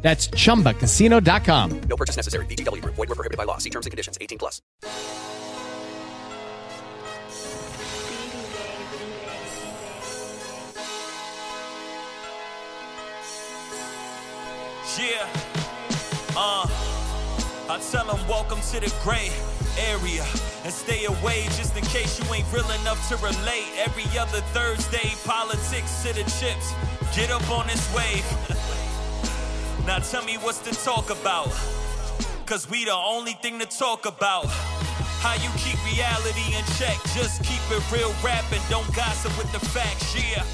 That's chumbacasino.com. No purchase necessary. VGW Group. Void were prohibited by law. See terms and conditions. 18 plus. Yeah. Uh. I tell them welcome to the gray area and stay away just in case you ain't real enough to relate. Every other Thursday, politics to the chips. Get up on this wave. now tell me what's to talk about. Cause we the only thing to talk about. How you keep reality in check. Just keep it real rap and don't gossip with the facts. Yeah.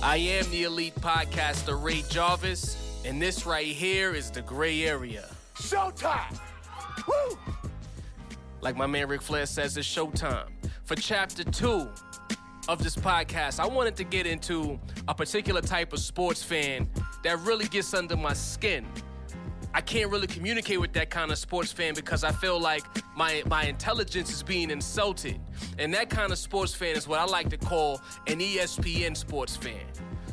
I am the elite podcaster Ray Jarvis, and this right here is the gray area. Showtime! Woo! Like my man Ric Flair says, it's showtime. For chapter two of this podcast, I wanted to get into a particular type of sports fan that really gets under my skin. I can't really communicate with that kind of sports fan because I feel like my my intelligence is being insulted. And that kind of sports fan is what I like to call an ESPN sports fan.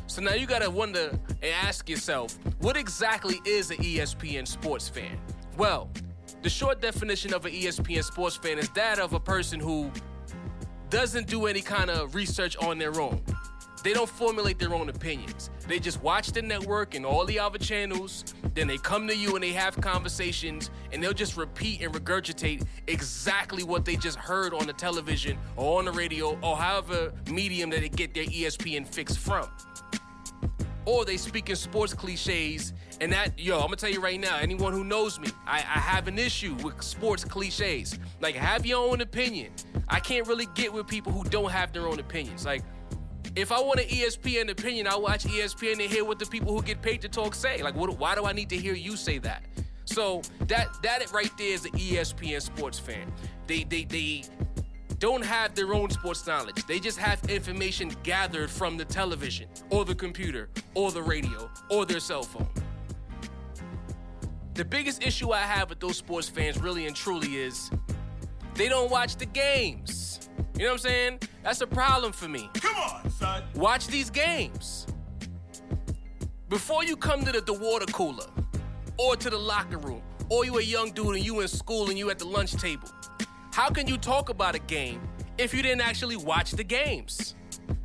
So now you gotta wonder and ask yourself, what exactly is an ESPN sports fan? Well, the short definition of an ESPN sports fan is that of a person who doesn't do any kind of research on their own. They don't formulate their own opinions. They just watch the network and all the other channels. Then they come to you and they have conversations and they'll just repeat and regurgitate exactly what they just heard on the television or on the radio or however medium that they get their ESPN fix from. Or they speak in sports cliches and that, yo, I'm gonna tell you right now, anyone who knows me, I, I have an issue with sports cliches. Like, have your own opinion. I can't really get with people who don't have their own opinions. Like, if I want an ESPN opinion, I watch ESPN and hear what the people who get paid to talk say. Like, what, why do I need to hear you say that? So that that right there is an ESPN sports fan. They they they don't have their own sports knowledge. They just have information gathered from the television or the computer or the radio or their cell phone. The biggest issue I have with those sports fans, really and truly, is they don't watch the games. You know what I'm saying? That's a problem for me. Come on, son. Watch these games. Before you come to the, the water cooler or to the locker room, or you a young dude and you in school and you at the lunch table, how can you talk about a game if you didn't actually watch the games?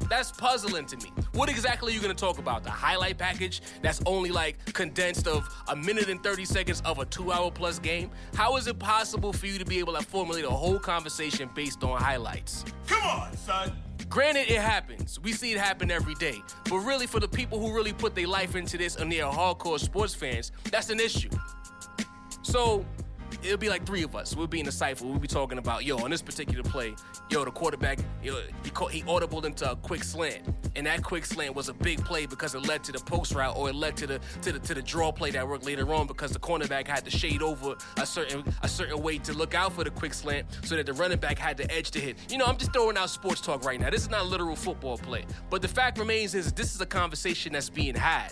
That's puzzling to me. What exactly are you gonna talk about? The highlight package that's only like condensed of a minute and 30 seconds of a two hour plus game? How is it possible for you to be able to formulate a whole conversation based on highlights? Come on, son. Granted, it happens. We see it happen every day. But really, for the people who really put their life into this and they're hardcore sports fans, that's an issue. So it'll be like three of us. We'll be in the cipher. We'll be talking about, yo, on this particular play, yo, the quarterback, yo, he caught, he audibled into a quick slant, and that quick slant was a big play because it led to the post route or it led to the to the to the draw play that worked later on because the cornerback had to shade over a certain a certain way to look out for the quick slant so that the running back had the edge to hit. You know, I'm just throwing out sports talk right now. This is not a literal football play, but the fact remains is this is a conversation that's being had.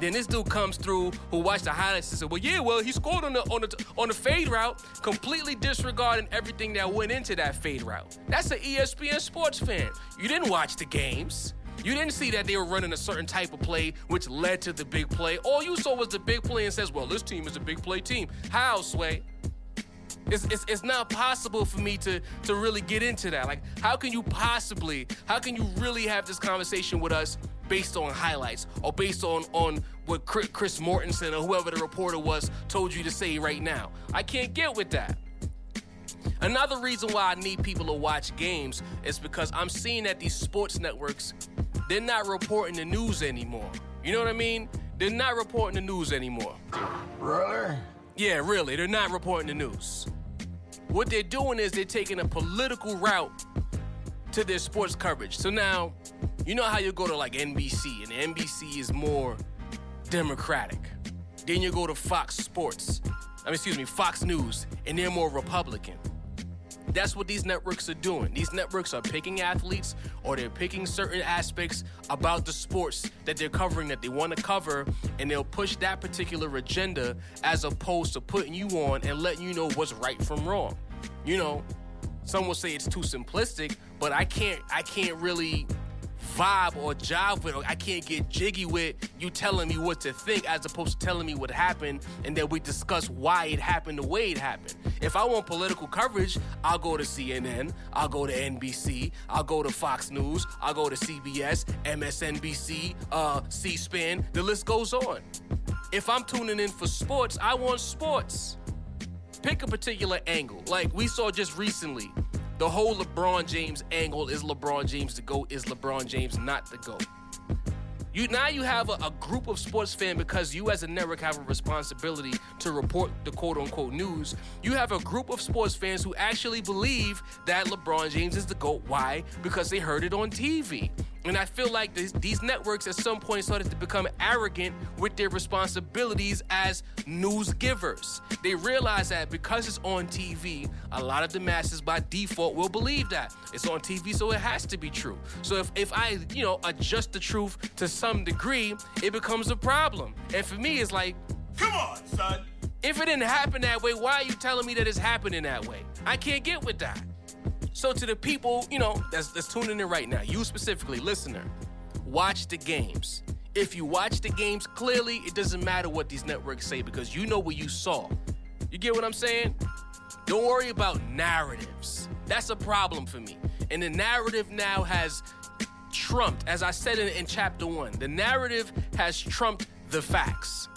Then this dude comes through who watched the highlights and said, "Well, yeah, well, he scored on the on the on the fade route, completely disregarding everything that went into that fade route." That's an ESPN sports fan. You didn't watch the games. You didn't see that they were running a certain type of play, which led to the big play. All you saw was the big play and says, "Well, this team is a big play team." How, Sway? It's, it's, it's not possible for me to to really get into that. Like, how can you possibly, how can you really have this conversation with us based on highlights or based on on what Chris Chris Mortensen or whoever the reporter was told you to say right now? I can't get with that. Another reason why I need people to watch games is because I'm seeing that these sports networks, they're not reporting the news anymore. You know what I mean? They're not reporting the news anymore. Really? Yeah, really, they're not reporting the news. What they're doing is they're taking a political route to their sports coverage. So now, you know how you go to like NBC, and NBC is more democratic. Then you go to Fox Sports, I mean, excuse me, Fox News, and they're more Republican. That's what these networks are doing. These networks are picking athletes or they're picking certain aspects about the sports that they're covering that they want to cover, and they'll push that particular agenda as opposed to putting you on and letting you know what's right from wrong. You know, some will say it's too simplistic, but I can't I can't really vibe or jive with, or I can't get jiggy with you telling me what to think as opposed to telling me what happened and then we discuss why it happened the way it happened. If I want political coverage, I'll go to CNN, I'll go to NBC, I'll go to Fox News, I'll go to CBS, MSNBC, uh, C SPAN, the list goes on. If I'm tuning in for sports, I want sports. Pick a particular angle. Like we saw just recently, the whole LeBron James angle is LeBron James the GOAT, is LeBron James not the GOAT. You now you have a, a, group of sports fans because you as a network have a responsibility to report the quote unquote news. You have a group of sports fans who actually believe that LeBron James is the GOAT. Why? Because they heard it on TV. And I feel like this, these networks at some point started to become arrogant with their responsibilities as news givers. They realize that because it's on TV, a lot of the masses by default will believe that. It's on TV, so it has to be true. So if, if I, you know, adjust the truth to some degree, it becomes a problem. And for me, it's like, come on, son. If it didn't happen that way, why are you telling me that it's happening that way? I can't get with that. So to the people, you know, that's, that's tuning in right now, you specifically, listener, watch the games. If you watch the games clearly, it doesn't matter what these networks say because you know what you saw. You get what I'm saying? Don't worry about narratives. That's a problem for me. And the narrative now has trumped, as I said in, in chapter one, the narrative has trumped the facts.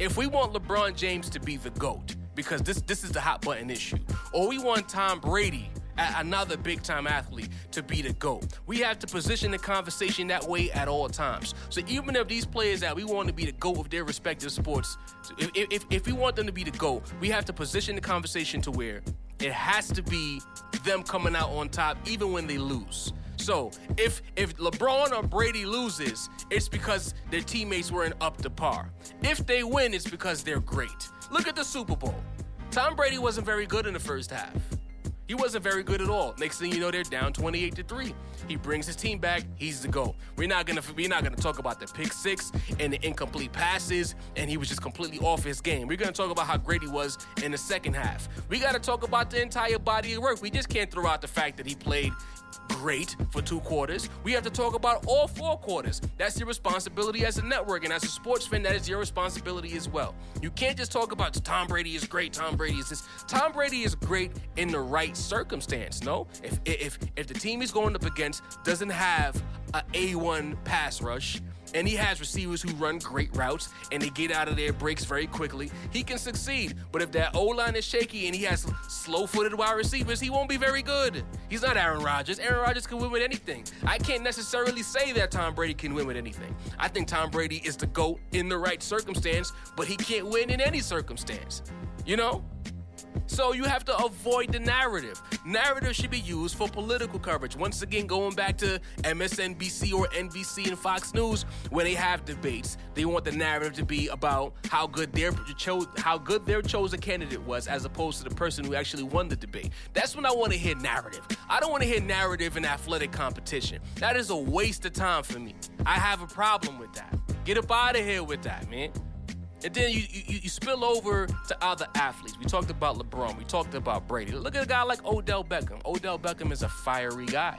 If we want LeBron James to be the GOAT, because this this is the hot button issue, or we want Tom Brady another big time athlete to be the GOAT. We have to position the conversation that way at all times. So even if these players that we want to be the GOAT of their respective sports, if, if, if we want them to be the GOAT, we have to position the conversation to where it has to be them coming out on top even when they lose. So if if LeBron or Brady loses, it's because their teammates weren't up to par. If they win, it's because they're great. Look at the Super Bowl. Tom Brady wasn't very good in the first half. He wasn't very good at all. Next thing you know, they're down 28 to 3. He brings his team back, he's the goal. We're not gonna we're not gonna talk about the pick six and the incomplete passes, and he was just completely off his game. We're gonna talk about how great he was in the second half. We gotta talk about the entire body of work. We just can't throw out the fact that he played great for two quarters. We have to talk about all four quarters. That's your responsibility as a network, and as a sports fan, that is your responsibility as well. You can't just talk about Tom Brady is great, Tom Brady is this. Tom Brady is great in the right circumstance. No, if if if the team he's going up against doesn't have a A1 pass rush and he has receivers who run great routes and they get out of their breaks very quickly, he can succeed. But if that O line is shaky and he has slow footed wide receivers, he won't be very good. He's not Aaron Rodgers. Aaron Rodgers can win with anything. I can't necessarily say that Tom Brady can win with anything. I think Tom Brady is the GOAT in the right circumstance, but he can't win in any circumstance. You know? So you have to avoid the narrative. Narrative should be used for political coverage. Once again, going back to MSNBC or NBC and Fox News, when they have debates, they want the narrative to be about how good their cho- how good their chosen candidate was, as opposed to the person who actually won the debate. That's when I want to hear narrative. I don't want to hear narrative in athletic competition. That is a waste of time for me. I have a problem with that. Get up out of here with that, man. And then you, you, you spill over to other athletes. We talked about LeBron. We talked about Brady. Look at a guy like Odell Beckham. Odell Beckham is a fiery guy.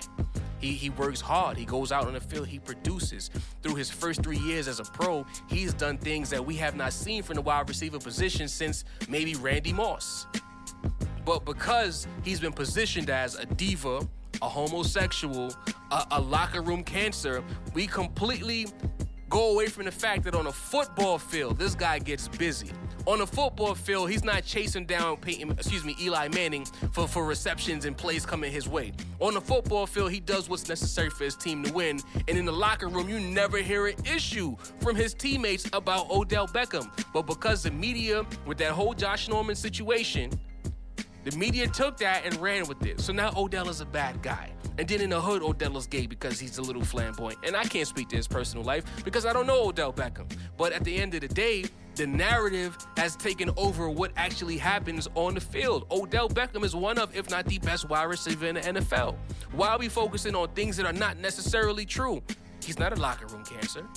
He, he works hard. He goes out on the field. He produces. Through his first three years as a pro, he's done things that we have not seen from the wide receiver position since maybe Randy Moss. But because he's been positioned as a diva, a homosexual, a, a locker room cancer, we completely go away from the fact that on a football field, this guy gets busy. On a football field, he's not chasing down Peyton, excuse me, Eli Manning for, for receptions and plays coming his way. On the football field, he does what's necessary for his team to win. And in the locker room, you never hear an issue from his teammates about Odell Beckham. But because the media, with that whole Josh Norman situation, The media took that and ran with it. So now Odell is a bad guy. And then in the hood, Odell is gay because he's a little flamboyant. And I can't speak to his personal life because I don't know Odell Beckham. But at the end of the day, the narrative has taken over what actually happens on the field. Odell Beckham is one of, if not the best wide receiver in the NFL. Why are we focusing on things that are not necessarily true? He's not a locker room cancer.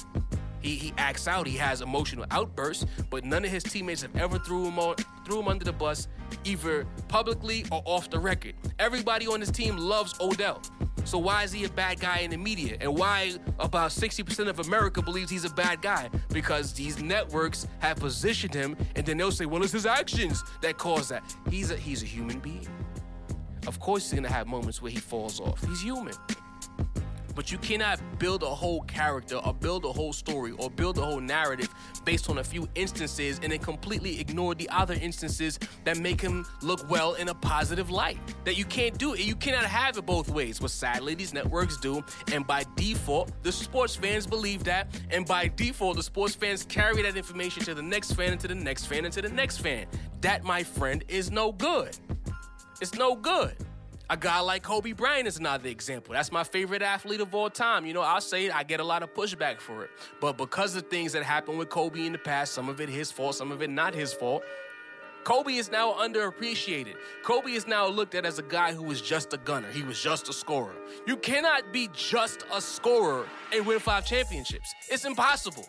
He, he acts out. He has emotional outbursts, but none of his teammates have ever threw him on, threw him under the bus, either publicly or off the record. Everybody on his team loves Odell. So why is he a bad guy in the media? And why about 60% of America believes he's a bad guy? Because these networks have positioned him, and then they'll say, "Well, it's his actions that caused that." He's a he's a human being. Of course, he's gonna have moments where he falls off. He's human. But you cannot build a whole character or build a whole story or build a whole narrative based on a few instances and then completely ignore the other instances that make him look well in a positive light. That you can't do it. You cannot have it both ways. But sadly, these networks do. And by default, the sports fans believe that. And by default, the sports fans carry that information to the next fan and to the next fan and to the next fan. That, my friend, is no good. It's no good. A guy like Kobe Bryant is another example. That's my favorite athlete of all time. You know, I'll say I get a lot of pushback for it. But because of things that happened with Kobe in the past, some of it his fault, some of it not his fault, Kobe is now underappreciated. Kobe is now looked at as a guy who was just a gunner. He was just a scorer. You cannot be just a scorer and win five championships. It's impossible.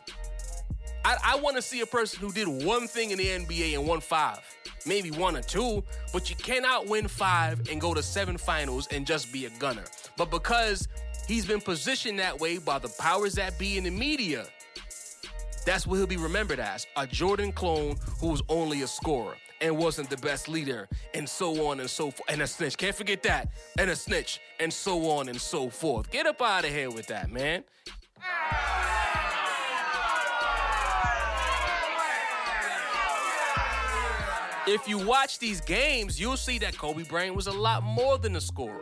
I, I want to see a person who did one thing in the NBA and won five maybe one or two, but you cannot win five and go to seven finals and just be a gunner. But because he's been positioned that way by the powers that be in the media, that's what he'll be remembered as a Jordan clone who was only a scorer and wasn't the best leader, and so on and so forth. And a snitch, can't forget that. And a snitch, and so on and so forth. Get up out of here with that, man. If you watch these games, you'll see that Kobe Bryant was a lot more than a scorer.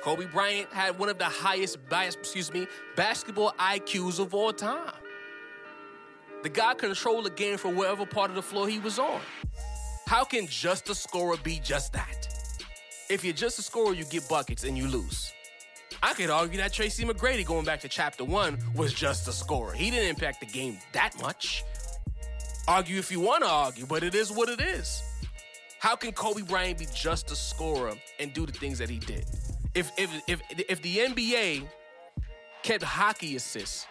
Kobe Bryant had one of the highest, excuse me, basketball IQs of all time. The guy controlled the game from wherever part of the floor he was on. How can just a scorer be just that? If you're just a scorer, you get buckets and you lose. I could argue that Tracy McGrady, going back to chapter one, was just a scorer. He didn't impact the game that much. Argue if you want to argue, but it is what it is. How can Kobe Bryant be just a scorer and do the things that he did? If if if if the NBA kept hockey assists,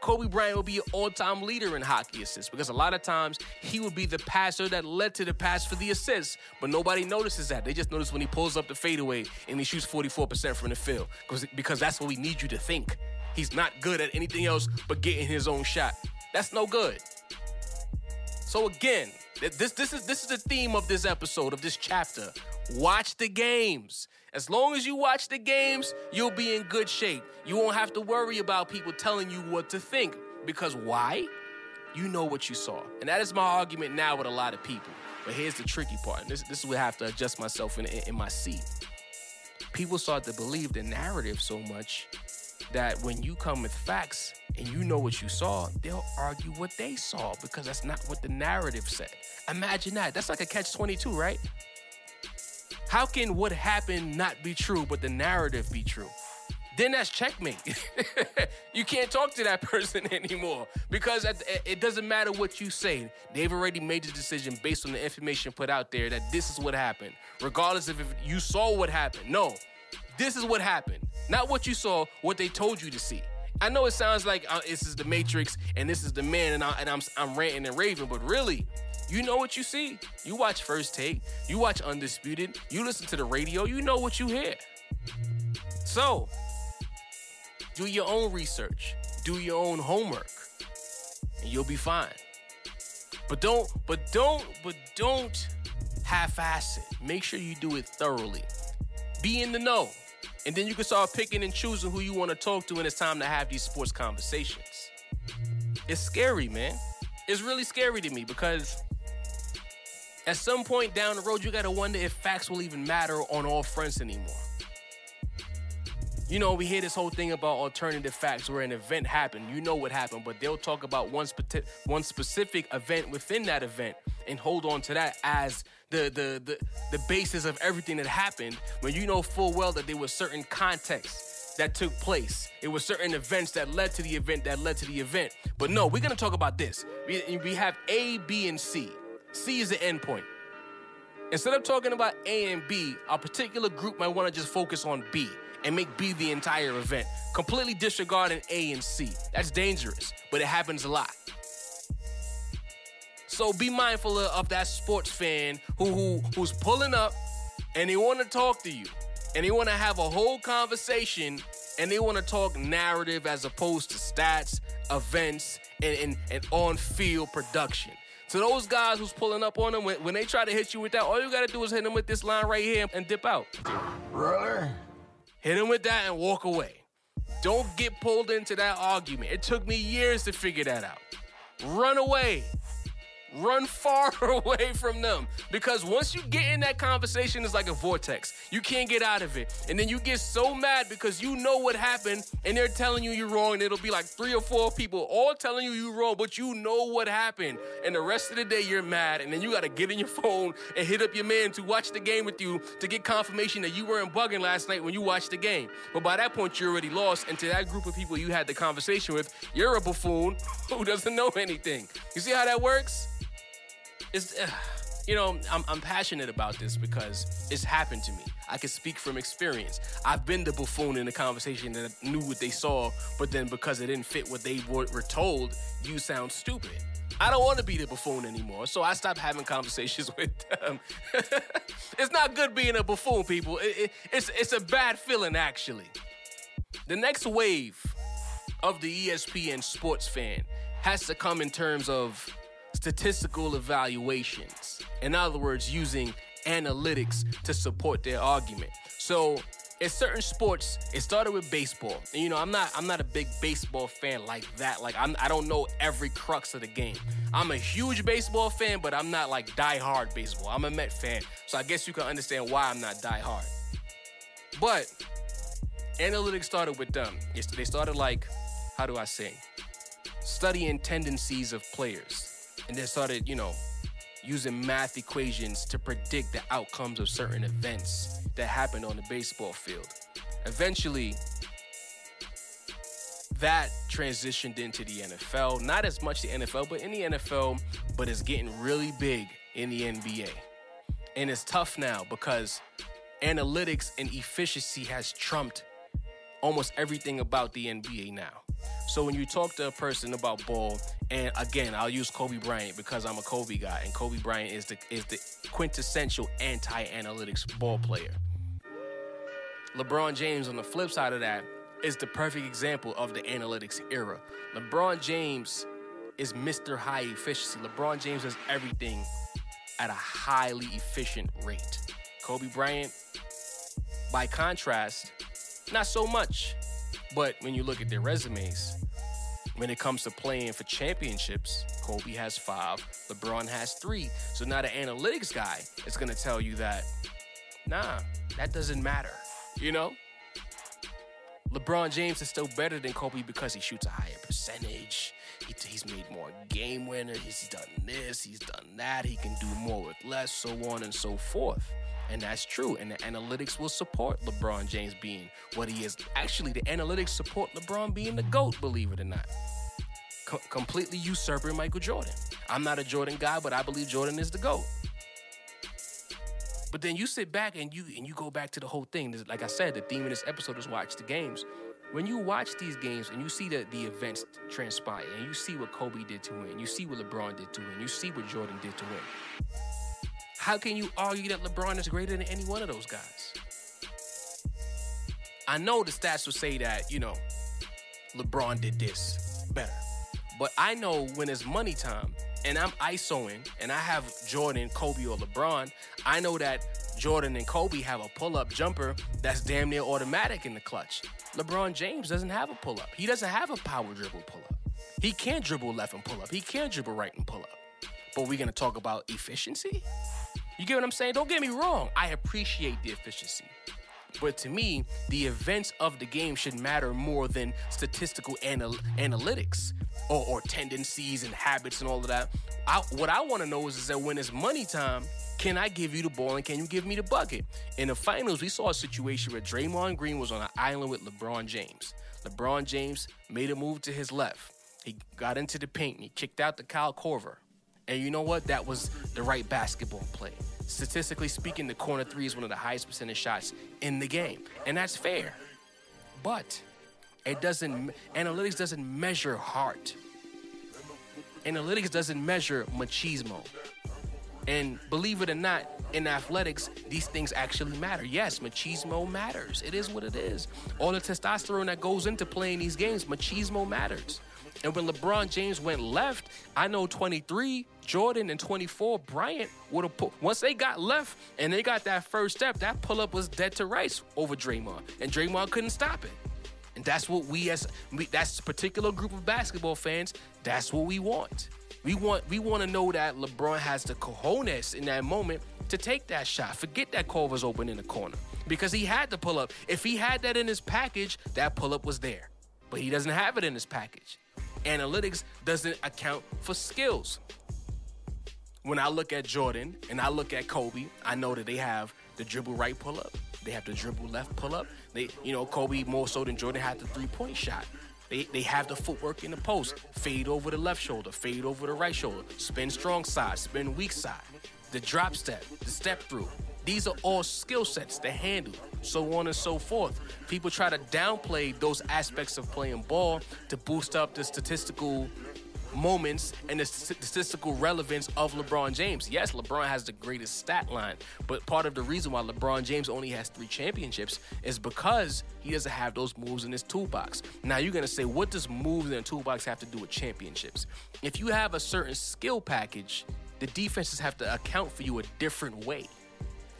Kobe Bryant would be an all-time leader in hockey assists because a lot of times he would be the passer that led to the pass for the assists, but nobody notices that. They just notice when he pulls up the fadeaway and he shoots 44% from the field because because that's what we need you to think. He's not good at anything else but getting his own shot. That's no good. So again, this this is this is the theme of this episode of this chapter. Watch the games. As long as you watch the games, you'll be in good shape. You won't have to worry about people telling you what to think because why? You know what you saw. And that is my argument now with a lot of people. But here's the tricky part. This, this is where I have to adjust myself in, in, in my seat. People start to believe the narrative so much that when you come with facts and you know what you saw, they'll argue what they saw because that's not what the narrative said. Imagine that. That's like a catch 22, right? How can what happened not be true, but the narrative be true? Then that's checkmate. you can't talk to that person anymore because it doesn't matter what you say. They've already made the decision based on the information put out there that this is what happened, regardless if you saw what happened. No, this is what happened. Not what you saw, what they told you to see. I know it sounds like uh, this is the Matrix and this is the man, and, I, and I'm I'm ranting and raving, but really, you know what you see. You watch First Take, you watch Undisputed, you listen to the radio, you know what you hear. So, do your own research, do your own homework, and you'll be fine. But don't, but don't, but don't half-ass it. Make sure you do it thoroughly. Be in the know. And then you can start picking and choosing who you want to talk to when it's time to have these sports conversations. It's scary, man. It's really scary to me because at some point down the road, you got to wonder if facts will even matter on all fronts anymore. You know, we hear this whole thing about alternative facts where an event happened. You know what happened, but they'll talk about one, spe- one specific event within that event and hold on to that as the the the, the basis of everything that happened when you know full well that there was certain context that took place. It was certain events that led to the event that led to the event. But no, we're gonna talk about this. We, we have A, B, and C. C is the endpoint. Instead of talking about A and B, a particular group might want to just focus on B and make B the entire event, completely disregarding A and C. That's dangerous, but it happens a lot. So be mindful of, of that sports fan who, who who's pulling up and they want to talk to you and they want to have a whole conversation and they want to talk narrative as opposed to stats, events, and, and, and on-field production. So those guys who's pulling up on them, when, when they try to hit you with that, all you got to do is hit them with this line right here and dip out. Brother? Hit them with that and walk away. Don't get pulled into that argument. It took me years to figure that out. Run away. Run far away from them because once you get in that conversation, it's like a vortex. You can't get out of it. And then you get so mad because you know what happened and they're telling you you're wrong. It'll be like three or four people all telling you you're wrong, but you know what happened. And the rest of the day, you're mad. And then you got to get in your phone and hit up your man to watch the game with you to get confirmation that you weren't bugging last night when you watched the game. But by that point, you're already lost. And to that group of people you had the conversation with, you're a buffoon who doesn't know anything. You see how that works? It's uh, you know I'm, I'm passionate about this because it's happened to me. I can speak from experience. I've been the buffoon in a conversation that knew what they saw but then because it didn't fit what they were, were told you sound stupid. I don't want to be the buffoon anymore so i stopped having conversations with them. It's not good being a buffoon people. It, it, it's, it's a bad feeling actually. The next wave of the espn sports fan has to come in terms of statistical evaluations. In other words, using analytics to support their argument. So in certain sports, it started with baseball. And you know, I'm not I'm not a big baseball fan like that. Like I'm I don't know every crux of the game. I'm a huge baseball fan, but I'm not like die-hard baseball. I'm a Met fan. So I guess you can understand why I'm not die-hard. But analytics started with them. They started like, how do I say? Studying tendencies of players and then started, you know, using math equations to predict the outcomes of certain events that happened on the baseball field. Eventually, that transitioned into the NFL. Not as much the NFL, but in the NFL, but it's getting really big in the NBA. And it's tough now because analytics and efficiency has trumped almost everything about the NBA now. So when you talk to a person about ball, and again, I'll use Kobe Bryant because I'm a Kobe guy, and Kobe Bryant is the is the quintessential anti-analytics ball player. LeBron James, on the flip side of that, is the perfect example of the analytics era. LeBron James is Mr. High Efficiency. LeBron James does everything at a highly efficient rate. Kobe Bryant, by contrast, not so much. But when you look at their resumes, when it comes to playing for championships, Kobe has five, LeBron has three. So now the analytics guy is going to tell you that, nah, that doesn't matter. You know? LeBron James is still better than Kobe because he shoots a higher percentage. He, he's made more game winners. He's done this, he's done that. He can do more with less, so on and so forth. And that's true. And the analytics will support LeBron James being what he is. Actually, the analytics support LeBron being the GOAT, believe it or not. Co- completely usurping Michael Jordan. I'm not a Jordan guy, but I believe Jordan is the GOAT. But then you sit back and you and you go back to the whole thing. Like I said, the theme of this episode is watch the games. When you watch these games and you see the, the events transpire and you see what Kobe did to win, you see what LeBron did to win, you see what Jordan did to win how can you argue that LeBron is greater than any one of those guys? I know the stats will say that, you know, LeBron did this better. But I know when it's money time and I'm ISOing and I have Jordan, Kobe, or LeBron, I know that Jordan and Kobe have a pull up jumper that's damn near automatic in the clutch. LeBron James doesn't have a pull up. He doesn't have a power dribble pull up. He can't dribble left and pull up. He can't dribble right and pull up. But we're gonna talk about efficiency? You get what I'm saying? Don't get me wrong. I appreciate the efficiency. But to me, the events of the game should matter more than statistical anal- analytics or, or tendencies and habits and all of that. I, what I want to know is, is that when it's money time, can I give you the ball and can you give me the bucket? In the finals, we saw a situation where Draymond Green was on an island with LeBron James. LeBron James made a move to his left. He got into the paint and he kicked out the Kyle Korver. And you know what? That was the right basketball play. Statistically speaking, the corner three is one of the highest percentage shots in the game. And that's fair. But it doesn't analytics doesn't measure heart. Analytics doesn't measure machismo. And believe it or not, in athletics, these things actually matter. Yes, machismo matters. It is what it is. All the testosterone that goes into playing these games, machismo matters. And when LeBron James went left, I know 23, Jordan, and 24, Bryant would have put. Once they got left and they got that first step, that pull up was dead to rights over Draymond, and Draymond couldn't stop it. And that's what we as we, that's a particular group of basketball fans. That's what we want. We want we want to know that LeBron has the cojones in that moment to take that shot. Forget that Korver's open in the corner because he had to pull up. If he had that in his package, that pull up was there. But he doesn't have it in his package. Analytics doesn't account for skills. When I look at Jordan and I look at Kobe, I know that they have the dribble right pull up. They have the dribble left pull up. They, you know, Kobe more so than Jordan had the three point shot. They, they have the footwork in the post. Fade over the left shoulder, fade over the right shoulder, spin strong side, spin weak side, the drop step, the step through. These are all skill sets to handle, so on and so forth. People try to downplay those aspects of playing ball to boost up the statistical moments and the statistical relevance of LeBron James. Yes, LeBron has the greatest stat line, but part of the reason why LeBron James only has three championships is because he doesn't have those moves in his toolbox. Now you're gonna say, what does moves in a toolbox have to do with championships? If you have a certain skill package, the defenses have to account for you a different way.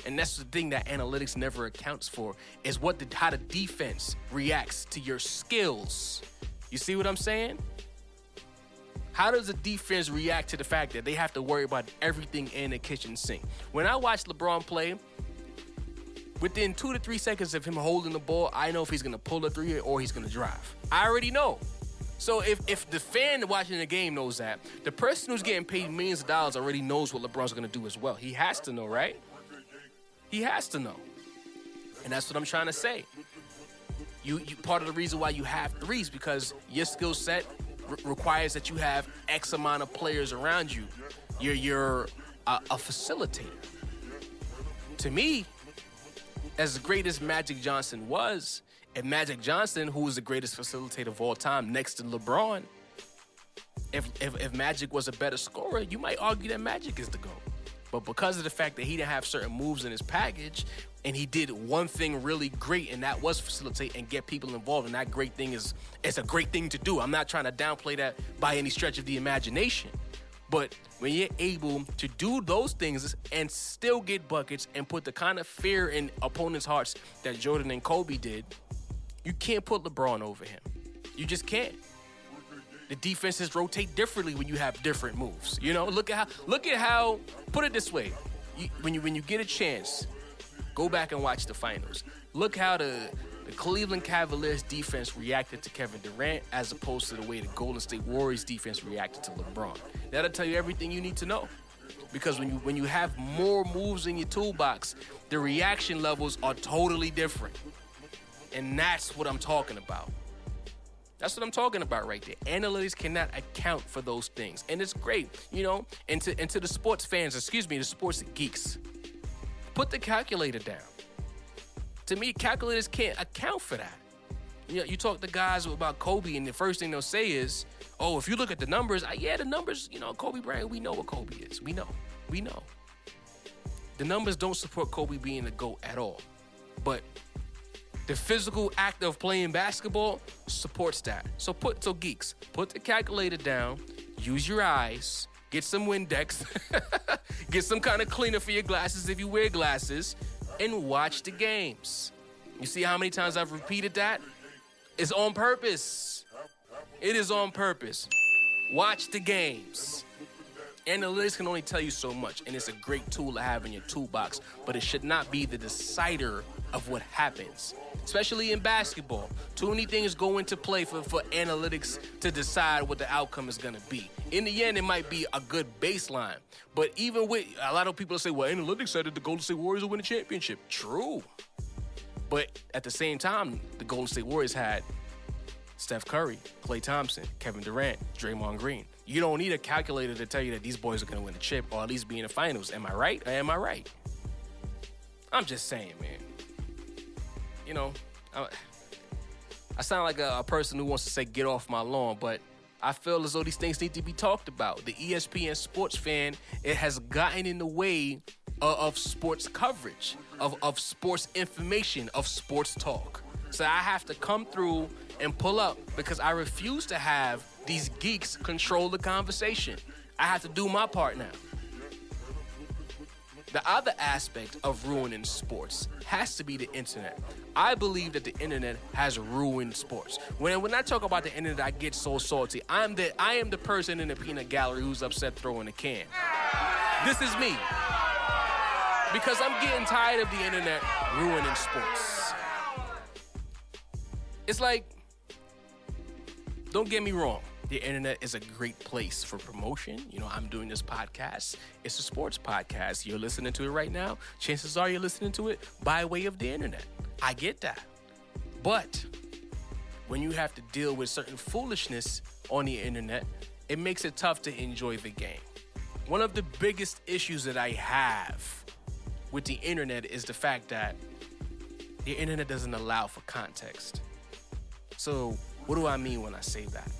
And that's the thing that analytics never accounts for is what the, how the defense reacts to your skills. You see what I'm saying? How does the defense react to the fact that they have to worry about everything in the kitchen sink? When I watch LeBron play, within two to three seconds of him holding the ball, I know if he's gonna pull a three or he's gonna drive. I already know. So if, if the fan watching the game knows that, the person who's getting paid millions of dollars already knows what LeBron's gonna do as well. He has to know, right? He has to know. And that's what I'm trying to say. You, you part of the reason why you have threes because your skill set re- requires that you have X amount of players around you. You're you're a, a facilitator. To me, as great as Magic Johnson was, and Magic Johnson, who was the greatest facilitator of all time, next to LeBron, if, if if Magic was a better scorer, you might argue that Magic is the GOAT. But because of the fact that he didn't have certain moves in his package, and he did one thing really great, and that was facilitate and get people involved. And that great thing is it's a great thing to do. I'm not trying to downplay that by any stretch of the imagination. But when you're able to do those things and still get buckets and put the kind of fear in opponents' hearts that Jordan and Kobe did, you can't put LeBron over him. You just can't. The defenses rotate differently when you have different moves. You know, look at how look at how put it this way. You, when you when you get a chance, go back and watch the finals. Look how the the Cleveland Cavaliers defense reacted to Kevin Durant as opposed to the way the Golden State Warriors defense reacted to LeBron. That'll tell you everything you need to know. Because when you when you have more moves in your toolbox, the reaction levels are totally different. And that's what I'm talking about. That's what I'm talking about right there. Analytics cannot account for those things. And it's great, you know, and to, and to the sports fans, excuse me, the sports geeks, put the calculator down. To me, calculators can't account for that. You know, you talk to guys about Kobe, and the first thing they'll say is, "Oh, if you look at the numbers, I, yeah, the numbers. You know, Kobe Bryant. We know what Kobe is. We know. We know. The numbers don't support Kobe being the goat at all, but the physical act of playing basketball supports that. So put so geeks, put the calculator down, use your eyes, get some Windex, get some kind of cleaner for your glasses if you wear glasses, and watch the games. You see how many times I've repeated that? It's on purpose. It is on purpose. Watch the games. Analytics can only tell you so much, and it's a great tool to have in your toolbox, but it should not be the decider of what happens. Especially in basketball. Too many things go into play for, for analytics to decide what the outcome is going to be. In the end, it might be a good baseline. But even with a lot of people say, well, analytics said that the Golden State Warriors will win a championship. True. But at the same time, the Golden State Warriors had Steph Curry, Klay Thompson, Kevin Durant, Draymond Green. You don't need a calculator to tell you that these boys are going to win a chip or at least be in the finals. Am I right or am I right? I'm just saying, man. You know, I, I sound like a, a person who wants to say, get off my lawn, but I feel as though these things need to be talked about. The ESPN sports fan, it has gotten in the way of, of sports coverage, of, of sports information, of sports talk. So I have to come through and pull up because I refuse to have these geeks control the conversation. I have to do my part now. The other aspect of ruining sports has to be the internet. I believe that the internet has ruined sports. When, when I talk about the internet, I get so salty. I'm the I am the person in the peanut gallery who's upset throwing a can. This is me. Because I'm getting tired of the internet ruining sports. It's like, don't get me wrong. The internet is a great place for promotion. You know, I'm doing this podcast. It's a sports podcast. You're listening to it right now. Chances are you're listening to it by way of the internet. I get that. But when you have to deal with certain foolishness on the internet, it makes it tough to enjoy the game. One of the biggest issues that I have with the internet is the fact that the internet doesn't allow for context. So, what do I mean when I say that?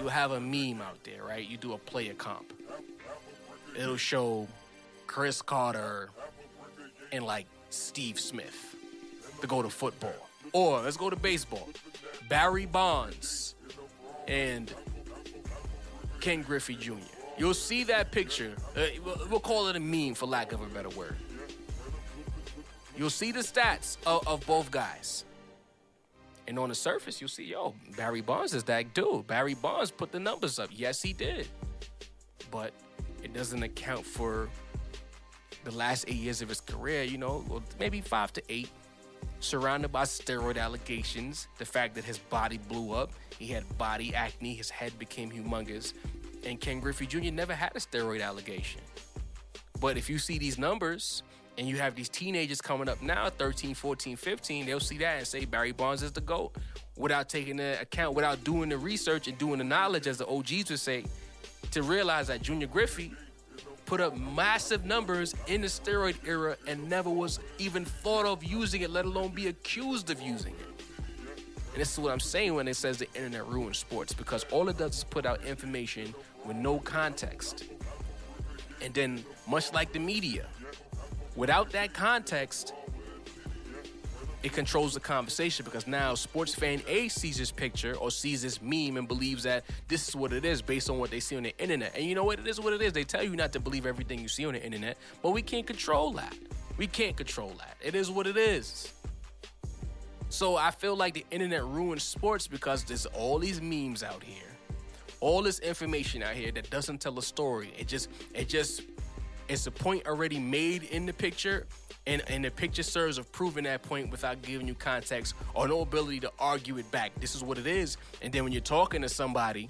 You have a meme out there, right? You do a player comp. It'll show Cris Carter and like Steve Smith to go to football. Or let's go to baseball. Barry Bonds and Ken Griffey Jr. You'll see that picture. Uh, we'll- call it a meme for lack of a better word. You'll see the stats of, of both guys. And on the surface, you'll see, yo, Barry Bonds is that dude. Barry Bonds put the numbers up. Yes, he did. But it doesn't account for the last eight years of his career, you know, maybe five to eight, surrounded by steroid allegations, the fact that his body blew up, he had body acne, his head became humongous, and Ken Griffey Jr. never had a steroid allegation. But if you see these numbers and you have these teenagers coming up now, 13, 14, 15, they'll see that and say Barry Bonds is the GOAT without taking into account, without doing the research and doing the knowledge, as the OGs would say, to realize that Junior Griffey put up massive numbers in the steroid era and never was even thought of using it, let alone be accused of using it. And this is what I'm saying when it says the internet ruins sports, because all it does is put out information with no context. And then, much like the media, without that context, it controls the conversation because now sports fan A sees this picture or sees this meme and believes that this is what it is based on what they see on the internet. And you know what? It is what it is. They tell you not to believe everything you see on the internet, but we can't control that. We can't control that. It is what it is. So I feel like the internet ruins sports because there's all these memes out here, all this information out here that doesn't tell a story. It just, it just, it's a point already made in the picture, and, and the picture serves of proving that point without giving you context or no ability to argue it back. This is what it is. And then when you're talking to somebody,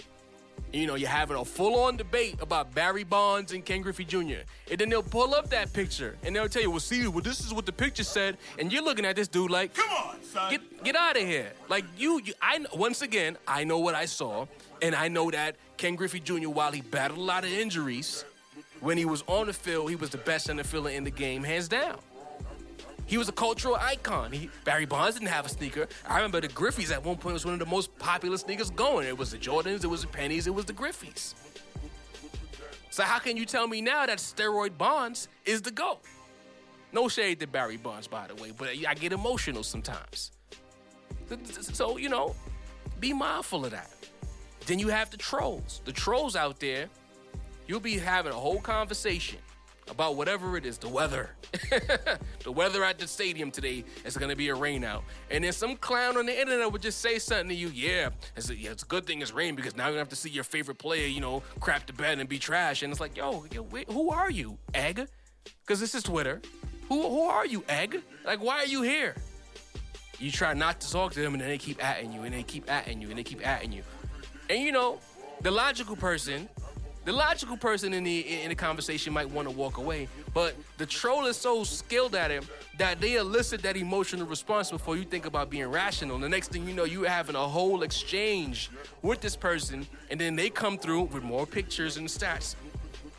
you know, you're having a full-on debate about Barry Bonds and Ken Griffey Jr. And then they'll pull up that picture and they'll tell you, well, see, well, this is what the picture said. And you're looking at this dude like, come on, son. Get, get out of here. Like you, you I once again, I know what I saw. And I know that Ken Griffey Jr., while he battled a lot of injuries, when he was on the field, he was the best center fielder in the game, hands down. He was a cultural icon. He, Barry Bonds didn't have a sneaker. I remember the Griffeys at one point was one of the most popular sneakers going. It was the Jordans, it was the Pennies, it was the Griffeys. So how can you tell me now that steroid Bonds is the GOAT? No shade to Barry Bonds, by the way, but I get emotional sometimes. So, you know, be mindful of that. Then you have the trolls. The trolls out there, you'll be having a whole conversation about whatever it is, the weather. the weather at the stadium today is going to be a rain out. And then some clown on the internet would just say something to you, yeah, it's a, yeah, it's a good thing it's rain because now you're gonna have to see your favorite player, you know, crap the bed and be trash. And it's like, yo, yo wait, who are you, egg? Because this is Twitter. Who, who are you, egg? Like, why are you here? You try not to talk to them, and then they keep atting you, and they keep atting you, and they keep atting you. And you know, the logical person the logical person in the in the conversation might want to walk away, but the troll is so skilled at it that they elicit that emotional response before you think about being rational. The next thing you know, you're having a whole exchange with this person, and then they come through with more pictures and stats,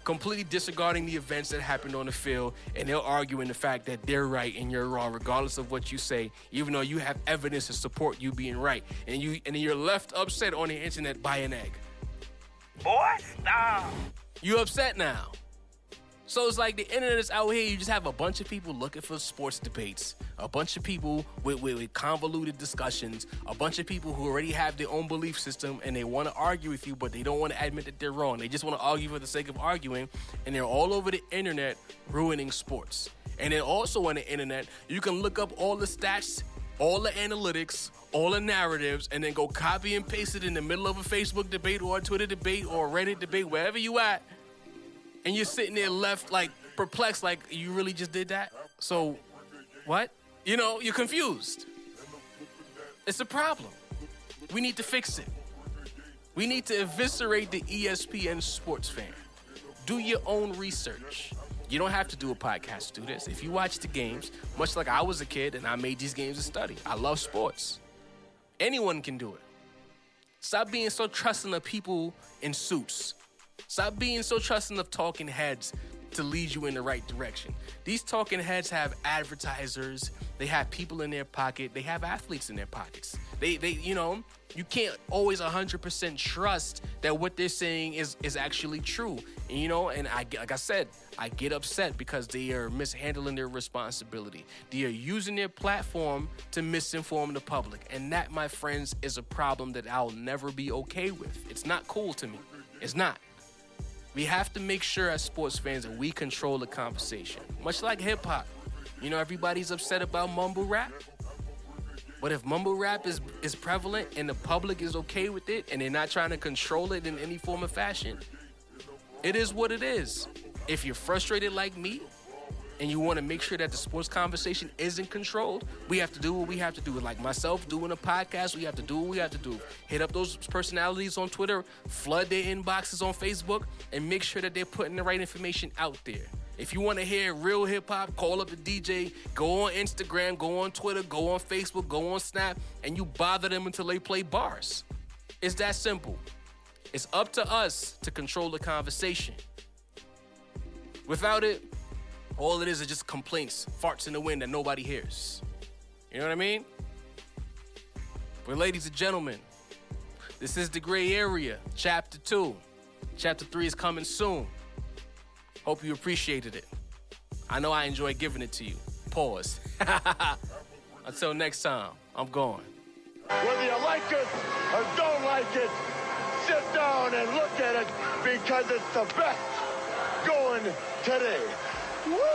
completely disregarding the events that happened on the field, and they'll argue in the fact that they're right and you're wrong, regardless of what you say, even though you have evidence to support you being right, and you and you're left upset on the internet by an egg. Boy, stop. You upset now. So it's like the internet is out here. You just have a bunch of people looking for sports debates, a bunch of people with, with, with, convoluted discussions, a bunch of people who already have their own belief system and they want to argue with you, but they don't want to admit that they're wrong. They just want to argue for the sake of arguing, and they're all over the internet ruining sports. And then also on the internet, you can look up all the stats, all the analytics, all the narratives, and then go copy and paste it in the middle of a Facebook debate or a Twitter debate or a Reddit debate, wherever you at, and you're sitting there left like perplexed, like you really just did that. So, what? You know, you're confused. It's a problem. We need to fix it. We need to eviscerate the ESPN sports fan. Do your own research. You don't have to do a podcast to do this. If you watch the games, much like I was a kid and I made these games to study, I love sports. Anyone can do it. Stop being so trusting of people in suits. Stop being so trusting of talking heads to lead you in the right direction. These talking heads have advertisers, they have people in their pocket, they have athletes in their pockets. They they you know, you can't always 100% trust that what they're saying is is actually true. And, you know, and I like I said, I get upset because they are mishandling their responsibility. They are using their platform to misinform the public. And that, my friends, is a problem that I'll never be okay with. It's not cool to me. It's not. We have to make sure as sports fans that we control the conversation. Much like hip hop. You know, everybody's upset about mumble rap. But if mumble rap is, is prevalent and the public is okay with it and they're not trying to control it in any form of fashion, it is what it is. If you're frustrated like me and you want to make sure that the sports conversation isn't controlled, we have to do what we have to do. Like myself doing a podcast, we have to do what we have to do. Hit up those personalities on Twitter, flood their inboxes on Facebook, and make sure that they're putting the right information out there. If you want to hear real hip hop, call up the DJ, go on Instagram, go on Twitter, go on Facebook, go on Snap, and you bother them until they play bars. It's that simple. It's up to us to control the conversation. Without it, all it is is just complaints, farts in the wind that nobody hears. You know what I mean? But, ladies and gentlemen, this is the gray area, chapter two. Chapter three is coming soon. Hope you appreciated it. I know I enjoy giving it to you. Pause. Until next time, I'm going. Whether you like it or don't like it, sit down and look at it because it's the best today. Woo!